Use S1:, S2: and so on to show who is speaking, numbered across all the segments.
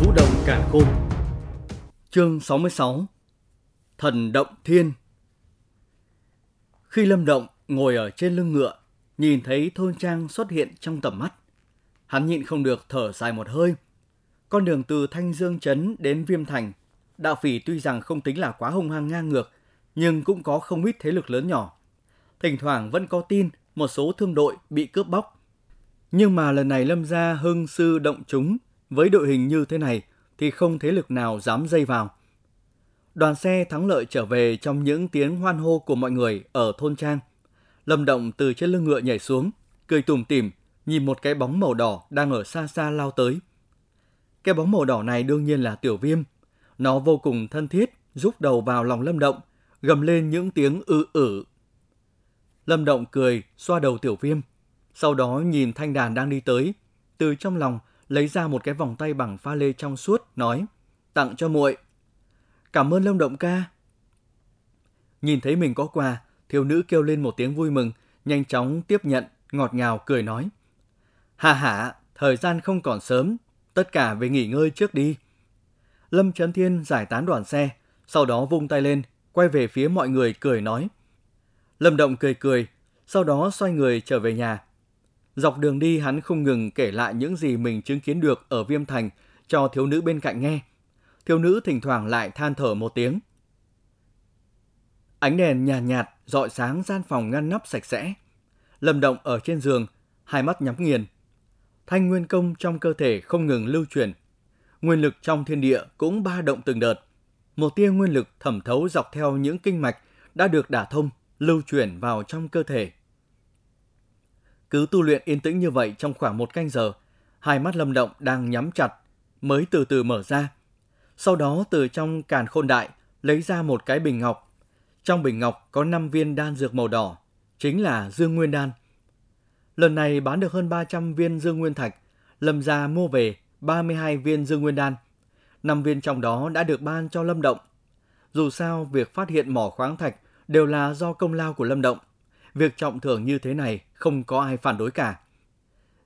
S1: Vũ động cản khôn Chương 66 Thần động thiên Khi Lâm Động ngồi ở trên lưng ngựa, nhìn thấy thôn trang xuất hiện trong tầm mắt. Hắn nhịn không được thở dài một hơi. Con đường từ Thanh Dương Trấn đến Viêm Thành, đạo phỉ tuy rằng không tính là quá hung hăng ngang ngược, nhưng cũng có không ít thế lực lớn nhỏ. Thỉnh thoảng vẫn có tin một số thương đội bị cướp bóc. Nhưng mà lần này Lâm gia hưng sư động chúng với đội hình như thế này thì không thế lực nào dám dây vào. Đoàn xe thắng lợi trở về trong những tiếng hoan hô của mọi người ở thôn trang. Lâm Động từ trên lưng ngựa nhảy xuống, cười tủm tỉm, nhìn một cái bóng màu đỏ đang ở xa xa lao tới. Cái bóng màu đỏ này đương nhiên là Tiểu Viêm. Nó vô cùng thân thiết, rút đầu vào lòng Lâm Động, gầm lên những tiếng ư ử. Lâm Động cười, xoa đầu Tiểu Viêm. Sau đó nhìn thanh đàn đang đi tới, từ trong lòng lấy ra một cái vòng tay bằng pha lê trong suốt, nói, tặng cho muội. Cảm ơn Lâm Động ca. Nhìn thấy mình có quà, thiếu nữ kêu lên một tiếng vui mừng, nhanh chóng tiếp nhận, ngọt ngào cười nói. Hà hả, thời gian không còn sớm, tất cả về nghỉ ngơi trước đi. Lâm Trấn Thiên giải tán đoàn xe, sau đó vung tay lên, quay về phía mọi người cười nói. Lâm Động cười cười, sau đó xoay người trở về nhà. Dọc đường đi hắn không ngừng kể lại những gì mình chứng kiến được ở Viêm Thành cho thiếu nữ bên cạnh nghe. Thiếu nữ thỉnh thoảng lại than thở một tiếng. Ánh đèn nhạt nhạt dọi sáng gian phòng ngăn nắp sạch sẽ. Lâm Động ở trên giường, hai mắt nhắm nghiền. Thanh nguyên công trong cơ thể không ngừng lưu chuyển. Nguyên lực trong thiên địa cũng ba động từng đợt. Một tia nguyên lực thẩm thấu dọc theo những kinh mạch đã được đả thông, lưu chuyển vào trong cơ thể. Cứ tu luyện yên tĩnh như vậy trong khoảng một canh giờ, hai mắt Lâm Động đang nhắm chặt, mới từ từ mở ra. Sau đó từ trong càn khôn đại lấy ra một cái bình ngọc. Trong bình ngọc có 5 viên đan dược màu đỏ, chính là Dương Nguyên Đan. Lần này bán được hơn 300 viên Dương Nguyên Thạch, Lâm gia mua về 32 viên Dương Nguyên Đan. 5 viên trong đó đã được ban cho Lâm Động. Dù sao, việc phát hiện mỏ khoáng thạch đều là do công lao của Lâm Động. Việc trọng thưởng như thế này không có ai phản đối cả.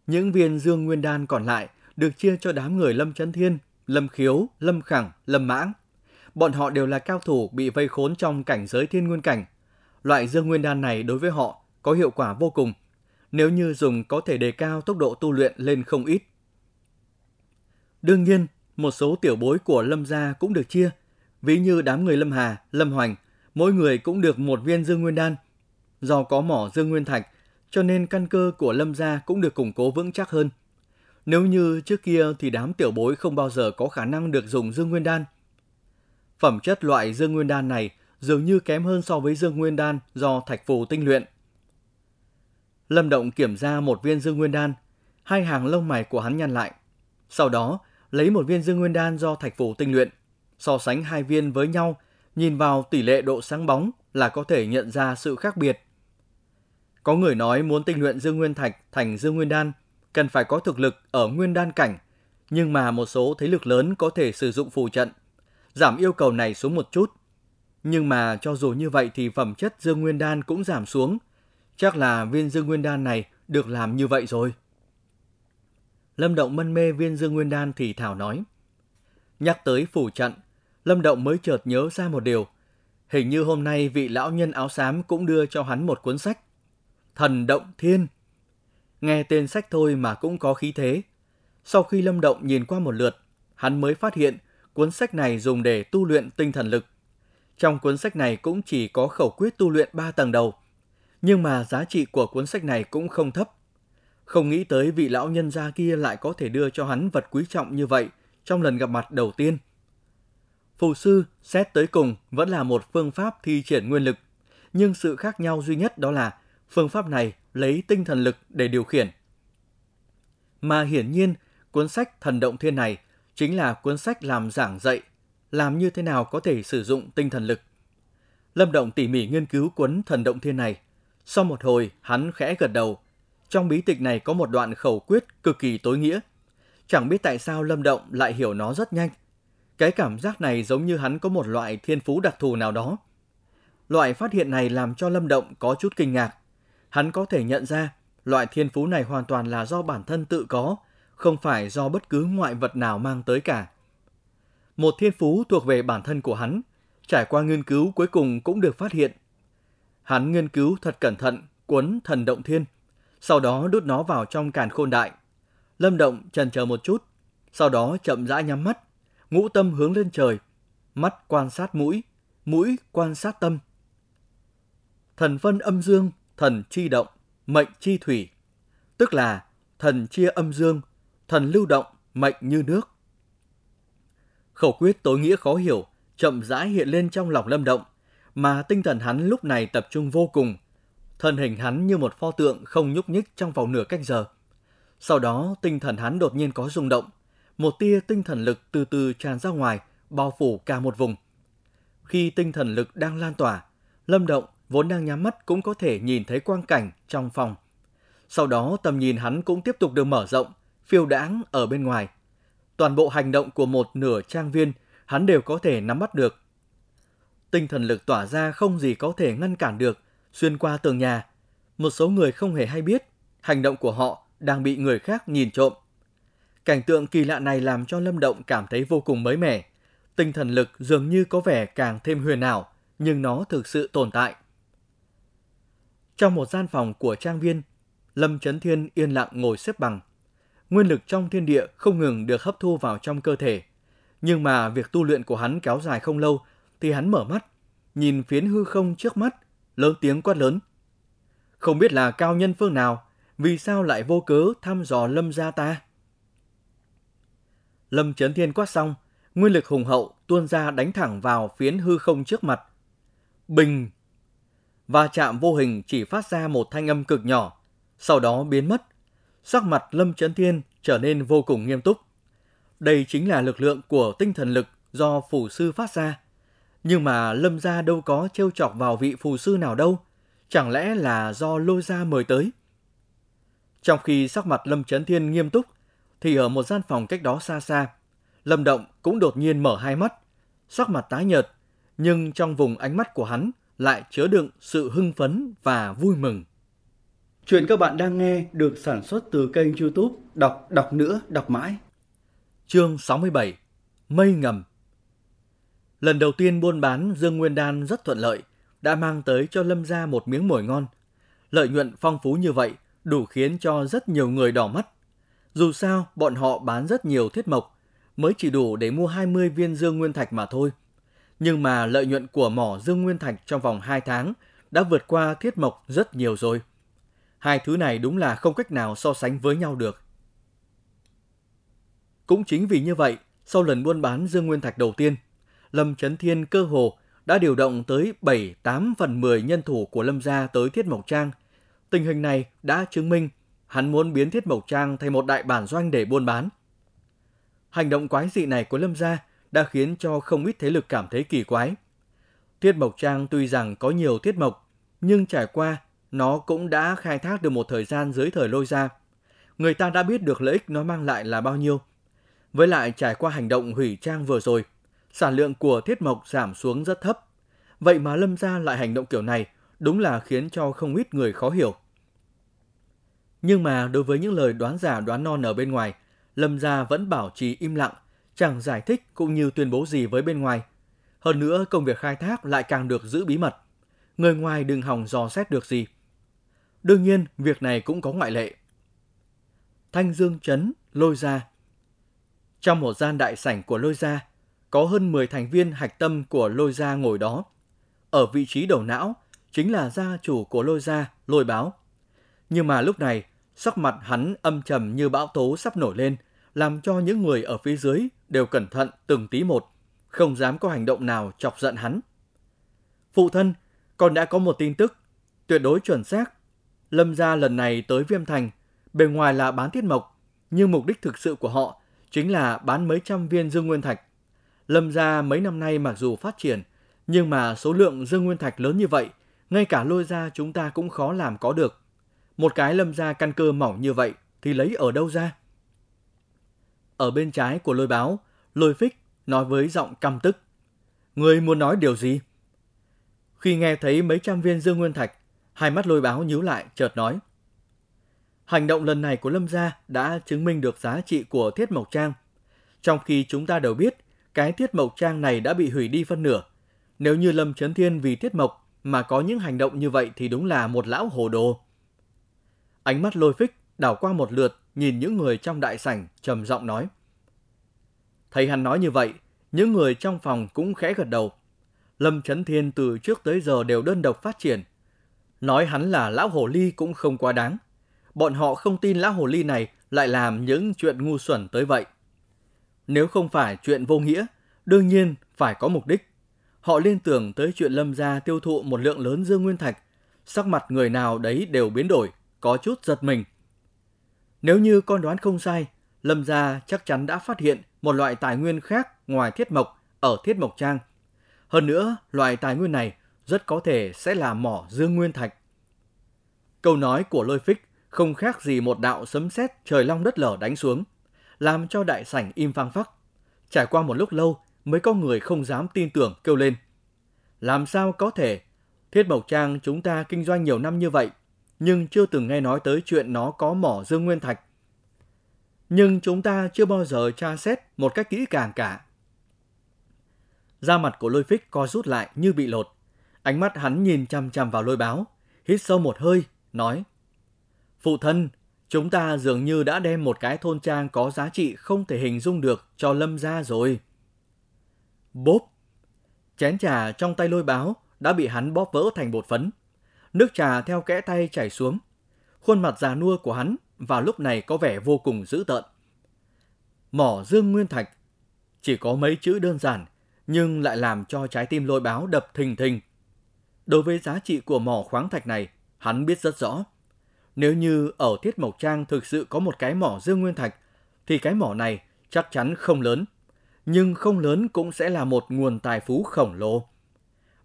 S1: Những viên dương nguyên đan còn lại được chia cho đám người Lâm Chấn Thiên, Lâm Khiếu, Lâm Khẳng, Lâm Mãng. Bọn họ đều là cao thủ bị vây khốn trong cảnh giới thiên nguyên cảnh. Loại dương nguyên đan này đối với họ có hiệu quả vô cùng. Nếu như dùng có thể đề cao tốc độ tu luyện lên không ít. Đương nhiên, một số tiểu bối của Lâm gia cũng được chia. Ví như đám người Lâm Hà, Lâm Hoành, mỗi người cũng được một viên dương nguyên đan. Do có mỏ dương nguyên thạch, cho nên căn cơ của Lâm gia cũng được củng cố vững chắc hơn. Nếu như trước kia thì đám tiểu bối không bao giờ có khả năng được dùng dương nguyên đan. Phẩm chất loại dương nguyên đan này dường như kém hơn so với dương nguyên đan do thạch phù tinh luyện. Lâm Động kiểm ra một viên dương nguyên đan, hai hàng lông mày của hắn nhăn lại. Sau đó, lấy một viên dương nguyên đan do thạch phù tinh luyện, so sánh hai viên với nhau, nhìn vào tỷ lệ độ sáng bóng là có thể nhận ra sự khác biệt. Có người nói muốn tinh luyện dương nguyên thạch thành dương nguyên đan, cần phải có thực lực ở nguyên đan cảnh, nhưng mà một số thế lực lớn có thể sử dụng phù trận, giảm yêu cầu này xuống một chút. Nhưng mà cho dù như vậy thì phẩm chất dương nguyên đan cũng giảm xuống, chắc là viên dương nguyên đan này được làm như vậy rồi. Lâm Động mân mê viên dương nguyên đan thì thảo nói. Nhắc tới phủ trận, Lâm Động mới chợt nhớ ra một điều. Hình như hôm nay vị lão nhân áo xám cũng đưa cho hắn một cuốn sách. Thần Động Thiên. Nghe tên sách thôi mà cũng có khí thế. Sau khi Lâm Động nhìn qua một lượt, hắn mới phát hiện cuốn sách này dùng để tu luyện tinh thần lực. Trong cuốn sách này cũng chỉ có khẩu quyết tu luyện 3 tầng đầu. Nhưng mà giá trị của cuốn sách này cũng không thấp. Không nghĩ tới vị lão nhân gia kia lại có thể đưa cho hắn vật quý trọng như vậy trong lần gặp mặt đầu tiên. Phù sư xét tới cùng vẫn là một phương pháp thi triển nguyên lực, nhưng sự khác nhau duy nhất đó là phương pháp này lấy tinh thần lực để điều khiển. Mà hiển nhiên, cuốn sách Thần Động Thiên này chính là cuốn sách làm giảng dạy, làm như thế nào có thể sử dụng tinh thần lực. Lâm Động tỉ mỉ nghiên cứu cuốn Thần Động Thiên này. Sau một hồi, hắn khẽ gật đầu. Trong bí tịch này có một đoạn khẩu quyết cực kỳ tối nghĩa. Chẳng biết tại sao Lâm Động lại hiểu nó rất nhanh. Cái cảm giác này giống như hắn có một loại thiên phú đặc thù nào đó. Loại phát hiện này làm cho Lâm Động có chút kinh ngạc. Hắn có thể nhận ra loại thiên phú này hoàn toàn là do bản thân tự có, không phải do bất cứ ngoại vật nào mang tới cả. một thiên phú thuộc về bản thân của hắn, trải qua nghiên cứu cuối cùng cũng được phát hiện. Hắn nghiên cứu thật cẩn thận cuốn thần động thiên, sau đó đút nó vào trong càn khôn đại. Lâm Động trần chờ một chút, sau đó chậm rãi nhắm mắt, ngũ tâm hướng lên trời, mắt quan sát mũi, mũi quan sát tâm. Thần phân âm dương, thần chi động, mệnh chi thủy, tức là thần chia âm dương, thần lưu động, mệnh như nước. Khẩu quyết tối nghĩa khó hiểu, chậm rãi hiện lên trong lòng Lâm Động, mà tinh thần hắn lúc này tập trung vô cùng. Thân hình hắn như một pho tượng không nhúc nhích trong vòng nửa cách giờ. Sau đó tinh thần hắn đột nhiên có rung động, một tia tinh thần lực từ từ tràn ra ngoài, bao phủ cả một vùng. Khi tinh thần lực đang lan tỏa, Lâm Động vốn đang nhắm mắt cũng có thể nhìn thấy quang cảnh trong phòng. Sau đó tầm nhìn hắn cũng tiếp tục được mở rộng, phiêu đãng ở bên ngoài. Toàn bộ hành động của một nửa trang viên hắn đều có thể nắm bắt được. Tinh thần lực tỏa ra không gì có thể ngăn cản được, xuyên qua tường nhà. Một số người không hề hay biết, hành động của họ đang bị người khác nhìn trộm. Cảnh tượng kỳ lạ này làm cho Lâm Động cảm thấy vô cùng mới mẻ. Tinh thần lực dường như có vẻ càng thêm huyền ảo, nhưng nó thực sự tồn tại. Trong một gian phòng của trang viên, Lâm Trấn Thiên yên lặng ngồi xếp bằng. Nguyên lực trong thiên địa không ngừng được hấp thu vào trong cơ thể. Nhưng mà việc tu luyện của hắn kéo dài không lâu thì hắn mở mắt, nhìn phiến hư không trước mắt, lớn tiếng quát lớn. Không biết là cao nhân phương nào, vì sao lại vô cớ thăm dò lâm gia ta? Lâm Trấn Thiên quát xong, nguyên lực hùng hậu tuôn ra đánh thẳng vào phiến hư không trước mặt. Bình! Và chạm vô hình chỉ phát ra một thanh âm cực nhỏ, sau đó biến mất. Sắc mặt Lâm Trấn Thiên trở nên vô cùng nghiêm túc. Đây chính là lực lượng của tinh thần lực do phù sư phát ra. Nhưng mà Lâm gia đâu có trêu chọc vào vị phù sư nào đâu, chẳng lẽ là do lôi gia mời tới? Trong khi sắc mặt Lâm Trấn Thiên nghiêm túc, thì ở một gian phòng cách đó xa xa, Lâm Động cũng đột nhiên mở hai mắt, sắc mặt tái nhợt, nhưng trong vùng ánh mắt của hắn lại chứa đựng sự hưng phấn và vui mừng. Chuyện các bạn đang nghe được sản xuất từ kênh youtube Đọc Đọc Nữa Đọc Mãi. Chương 67 Mây ngầm Lần đầu tiên buôn bán Dương Nguyên Đan rất thuận lợi, đã mang tới cho Lâm gia một miếng mồi ngon. Lợi nhuận phong phú như vậy đủ khiến cho rất nhiều người đỏ mắt. Dù sao, bọn họ bán rất nhiều thiết mộc, mới chỉ đủ để mua 20 viên Dương Nguyên Thạch mà thôi. Nhưng mà lợi nhuận của mỏ Dương Nguyên Thạch trong vòng 2 tháng đã vượt qua thiết mộc rất nhiều rồi. Hai thứ này đúng là không cách nào so sánh với nhau được. Cũng chính vì như vậy, sau lần buôn bán Dương Nguyên Thạch đầu tiên, Lâm Trấn Thiên cơ hồ đã điều động tới 7-8 phần 10 nhân thủ của Lâm gia tới Thiết Mộc Trang. Tình hình này đã chứng minh hắn muốn biến Thiết Mộc Trang thành một đại bản doanh để buôn bán. Hành động quái dị này của Lâm gia đã khiến cho không ít thế lực cảm thấy kỳ quái. Thiết Mộc Trang tuy rằng có nhiều thiết mộc, nhưng trải qua nó cũng đã khai thác được một thời gian dưới thời lôi ra. Người ta đã biết được lợi ích nó mang lại là bao nhiêu. Với lại trải qua hành động hủy trang vừa rồi, sản lượng của thiết mộc giảm xuống rất thấp. Vậy mà Lâm gia lại hành động kiểu này, đúng là khiến cho không ít người khó hiểu. Nhưng mà đối với những lời đoán giả đoán non ở bên ngoài, Lâm gia vẫn bảo trì im lặng, chẳng giải thích cũng như tuyên bố gì với bên ngoài. Hơn nữa, công việc khai thác lại càng được giữ bí mật. Người ngoài đừng hòng dò xét được gì. Đương nhiên, việc này cũng có ngoại lệ. Thanh Dương Trấn, Lôi Gia Trong một gian đại sảnh của Lôi Gia, có hơn 10 thành viên hạch tâm của Lôi Gia ngồi đó. Ở vị trí đầu não, chính là gia chủ của Lôi Gia, Lôi Báo. Nhưng mà lúc này, sắc mặt hắn âm trầm như bão tố sắp nổi lên, làm cho những người ở phía dưới đều cẩn thận từng tí một, không dám có hành động nào chọc giận hắn. Phụ thân, con đã có một tin tức, tuyệt đối chuẩn xác. Lâm gia lần này tới Viêm Thành, bề ngoài là bán thiết mộc, nhưng mục đích thực sự của họ chính là bán mấy trăm viên dương nguyên thạch. Lâm gia mấy năm nay mặc dù phát triển, nhưng mà số lượng dương nguyên thạch lớn như vậy, ngay cả lôi gia chúng ta cũng khó làm có được. Một cái lâm gia căn cơ mỏng như vậy thì lấy ở đâu ra? Ở bên trái của lôi báo, lôi phích nói với giọng căm tức. Người muốn nói điều gì? Khi nghe thấy mấy trăm viên dương nguyên thạch, hai mắt lôi báo nhíu lại chợt nói. Hành động lần này của Lâm Gia đã chứng minh được giá trị của Thiết Mộc Trang. Trong khi chúng ta đều biết, cái Thiết Mộc Trang này đã bị hủy đi phân nửa. Nếu như Lâm Trấn Thiên vì Thiết Mộc mà có những hành động như vậy thì đúng là một lão hồ đồ. Ánh mắt lôi phích đảo qua một lượt, nhìn những người trong đại sảnh, trầm giọng nói. Thấy hắn nói như vậy, những người trong phòng cũng khẽ gật đầu. Lâm Trấn Thiên từ trước tới giờ đều đơn độc phát triển. Nói hắn là lão hồ ly cũng không quá đáng. Bọn họ không tin lão hồ ly này lại làm những chuyện ngu xuẩn tới vậy. Nếu không phải chuyện vô nghĩa, đương nhiên phải có mục đích. Họ liên tưởng tới chuyện Lâm gia tiêu thụ một lượng lớn dương nguyên thạch, sắc mặt người nào đấy đều biến đổi, có chút giật mình. Nếu như con đoán không sai, Lâm gia chắc chắn đã phát hiện một loại tài nguyên khác ngoài thiết mộc ở thiết mộc trang. Hơn nữa, loại tài nguyên này rất có thể sẽ là mỏ dương nguyên thạch. Câu nói của lôi phích không khác gì một đạo sấm sét trời long đất lở đánh xuống, làm cho đại sảnh im phăng phắc. Trải qua một lúc lâu mới có người không dám tin tưởng kêu lên. Làm sao có thể? Thiết Mộc Trang chúng ta kinh doanh nhiều năm như vậy, nhưng chưa từng nghe nói tới chuyện nó có mỏ dương nguyên thạch. Nhưng chúng ta chưa bao giờ tra xét một cách kỹ càng cả. Da mặt của lôi phích co rút lại như bị lột. Ánh mắt hắn nhìn chăm chăm vào lôi báo, hít sâu một hơi, nói. Phụ thân, chúng ta dường như đã đem một cái thôn trang có giá trị không thể hình dung được cho lâm gia rồi. Bốp! Chén trà trong tay lôi báo đã bị hắn bóp vỡ thành bột phấn. Nước trà theo kẽ tay chảy xuống. Khuôn mặt già nua của hắn vào lúc này có vẻ vô cùng dữ tợn. Mỏ dương nguyên thạch chỉ có mấy chữ đơn giản nhưng lại làm cho trái tim lôi báo đập thình thình. Đối với giá trị của mỏ khoáng thạch này, hắn biết rất rõ. Nếu như ở Thiết Mộc Trang thực sự có một cái mỏ dương nguyên thạch, thì cái mỏ này chắc chắn không lớn. Nhưng không lớn cũng sẽ là một nguồn tài phú khổng lồ.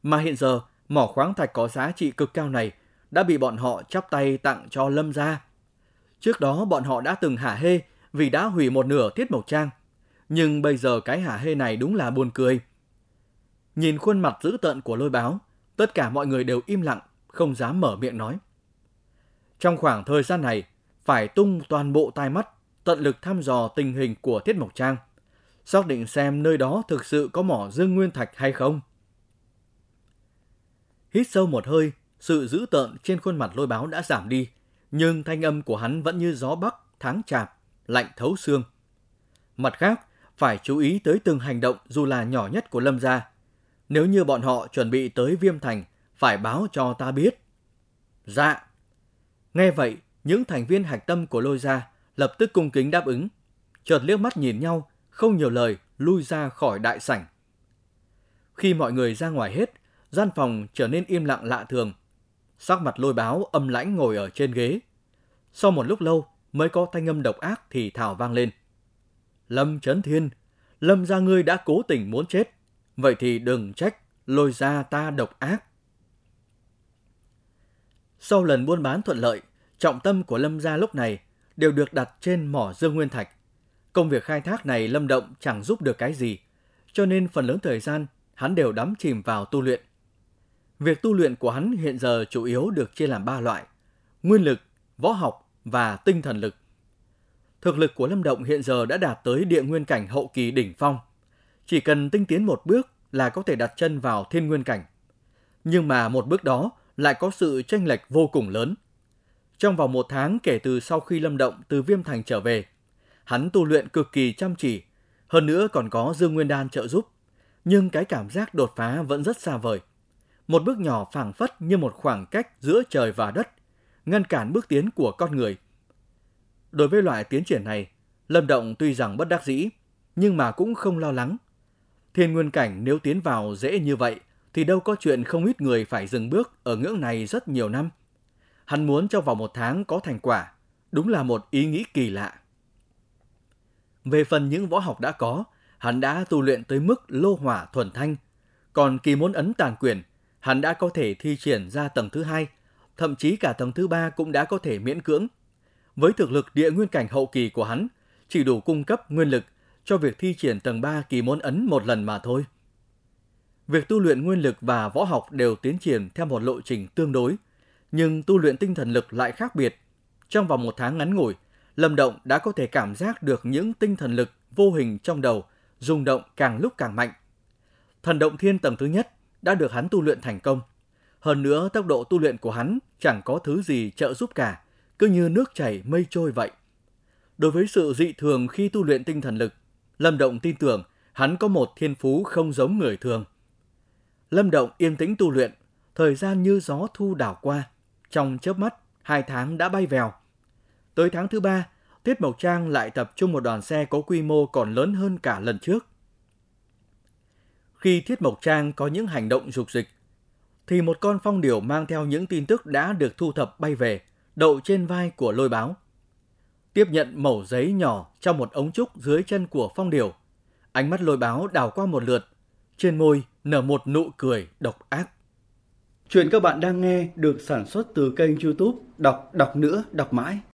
S1: Mà hiện giờ, mỏ khoáng thạch có giá trị cực cao này đã bị bọn họ chắp tay tặng cho Lâm gia. Trước đó bọn họ đã từng hả hê vì đã hủy một nửa Thiết Mộc Trang. Nhưng bây giờ cái hả hê này đúng là buồn cười. Nhìn khuôn mặt dữ tợn của lôi báo, tất cả mọi người đều im lặng, không dám mở miệng nói. Trong khoảng thời gian này, phải tung toàn bộ tai mắt, tận lực thăm dò tình hình của Thiết Mộc Trang, xác định xem nơi đó thực sự có mỏ dương nguyên thạch hay không. Hít sâu một hơi, sự dữ tợn trên khuôn mặt lôi báo đã giảm đi, nhưng thanh âm của hắn vẫn như gió bắc, tháng chạp, lạnh thấu xương. Mặt khác, phải chú ý tới từng hành động dù là nhỏ nhất của Lâm gia. Nếu như bọn họ chuẩn bị tới Viêm Thành, phải báo cho ta biết. Dạ. Nghe vậy, những thành viên hạch tâm của lôi gia lập tức cung kính đáp ứng. Chợt liếc mắt nhìn nhau, không nhiều lời, lui ra khỏi đại sảnh. Khi mọi người ra ngoài hết, gian phòng trở nên im lặng lạ thường. Sắc mặt lôi báo âm lãnh ngồi ở trên ghế. Sau một lúc lâu mới có thanh âm độc ác thì thảo vang lên. Lâm Trấn Thiên, Lâm gia ngươi đã cố tình muốn chết. Vậy thì đừng trách lôi ra ta độc ác. Sau lần buôn bán thuận lợi, trọng tâm của Lâm gia lúc này đều được đặt trên mỏ Dương Nguyên Thạch. Công việc khai thác này Lâm Động chẳng giúp được cái gì, cho nên phần lớn thời gian hắn đều đắm chìm vào tu luyện. Việc tu luyện của hắn hiện giờ chủ yếu được chia làm ba loại: nguyên lực, võ học và tinh thần lực. Thực lực của Lâm Động hiện giờ đã đạt tới địa nguyên cảnh hậu kỳ đỉnh phong. Chỉ cần tinh tiến một bước là có thể đặt chân vào thiên nguyên cảnh. Nhưng mà một bước đó lại có sự tranh lệch vô cùng lớn. Trong vòng một tháng kể từ sau khi Lâm Động từ Viêm Thành trở về, hắn tu luyện cực kỳ chăm chỉ, hơn nữa còn có Dương Nguyên Đan trợ giúp. Nhưng cái cảm giác đột phá vẫn rất xa vời. Một bước nhỏ phảng phất như một khoảng cách giữa trời và đất, ngăn cản bước tiến của con người. Đối với loại tiến triển này, Lâm Động tuy rằng bất đắc dĩ, nhưng mà cũng không lo lắng. Thiên nguyên cảnh nếu tiến vào dễ như vậy, thì đâu có chuyện không ít người phải dừng bước ở ngưỡng này rất nhiều năm. Hắn muốn trong vòng một tháng có thành quả, đúng là một ý nghĩ kỳ lạ. Về phần những võ học đã có, hắn đã tu luyện tới mức lô hỏa thuần thanh. Còn kỳ môn ấn tàn quyền, hắn đã có thể thi triển ra tầng thứ hai, thậm chí cả tầng thứ ba cũng đã có thể miễn cưỡng. Với thực lực địa nguyên cảnh hậu kỳ của hắn, chỉ đủ cung cấp nguyên lực cho việc thi triển tầng 3 kỳ môn ấn một lần mà thôi. Việc tu luyện nguyên lực và võ học đều tiến triển theo một lộ trình tương đối, nhưng tu luyện tinh thần lực lại khác biệt. Trong vòng một tháng ngắn ngủi, Lâm Động đã có thể cảm giác được những tinh thần lực vô hình trong đầu rung động càng lúc càng mạnh. Thần động thiên tầng thứ nhất đã được hắn tu luyện thành công. Hơn nữa tốc độ tu luyện của hắn chẳng có thứ gì trợ giúp cả, cứ như nước chảy mây trôi vậy. Đối với sự dị thường khi tu luyện tinh thần lực, Lâm Động tin tưởng hắn có một thiên phú không giống người thường. Lâm Động yên tĩnh tu luyện, thời gian như gió thu đảo qua. Trong chớp mắt, hai tháng đã bay vèo. Tới tháng thứ ba, Tiết Mộc Trang lại tập trung một đoàn xe có quy mô còn lớn hơn cả lần trước. Khi Thiết Mộc Trang có những hành động dục dịch, thì một con phong điểu mang theo những tin tức đã được thu thập bay về, đậu trên vai của lôi báo. Tiếp nhận mẩu giấy nhỏ trong một ống trúc dưới chân của phong điểu. Ánh mắt lôi báo đào qua một lượt, trên môi nở một nụ cười độc ác. Chuyện các bạn đang nghe được sản xuất từ kênh youtube Đọc Đọc Nữa Đọc Mãi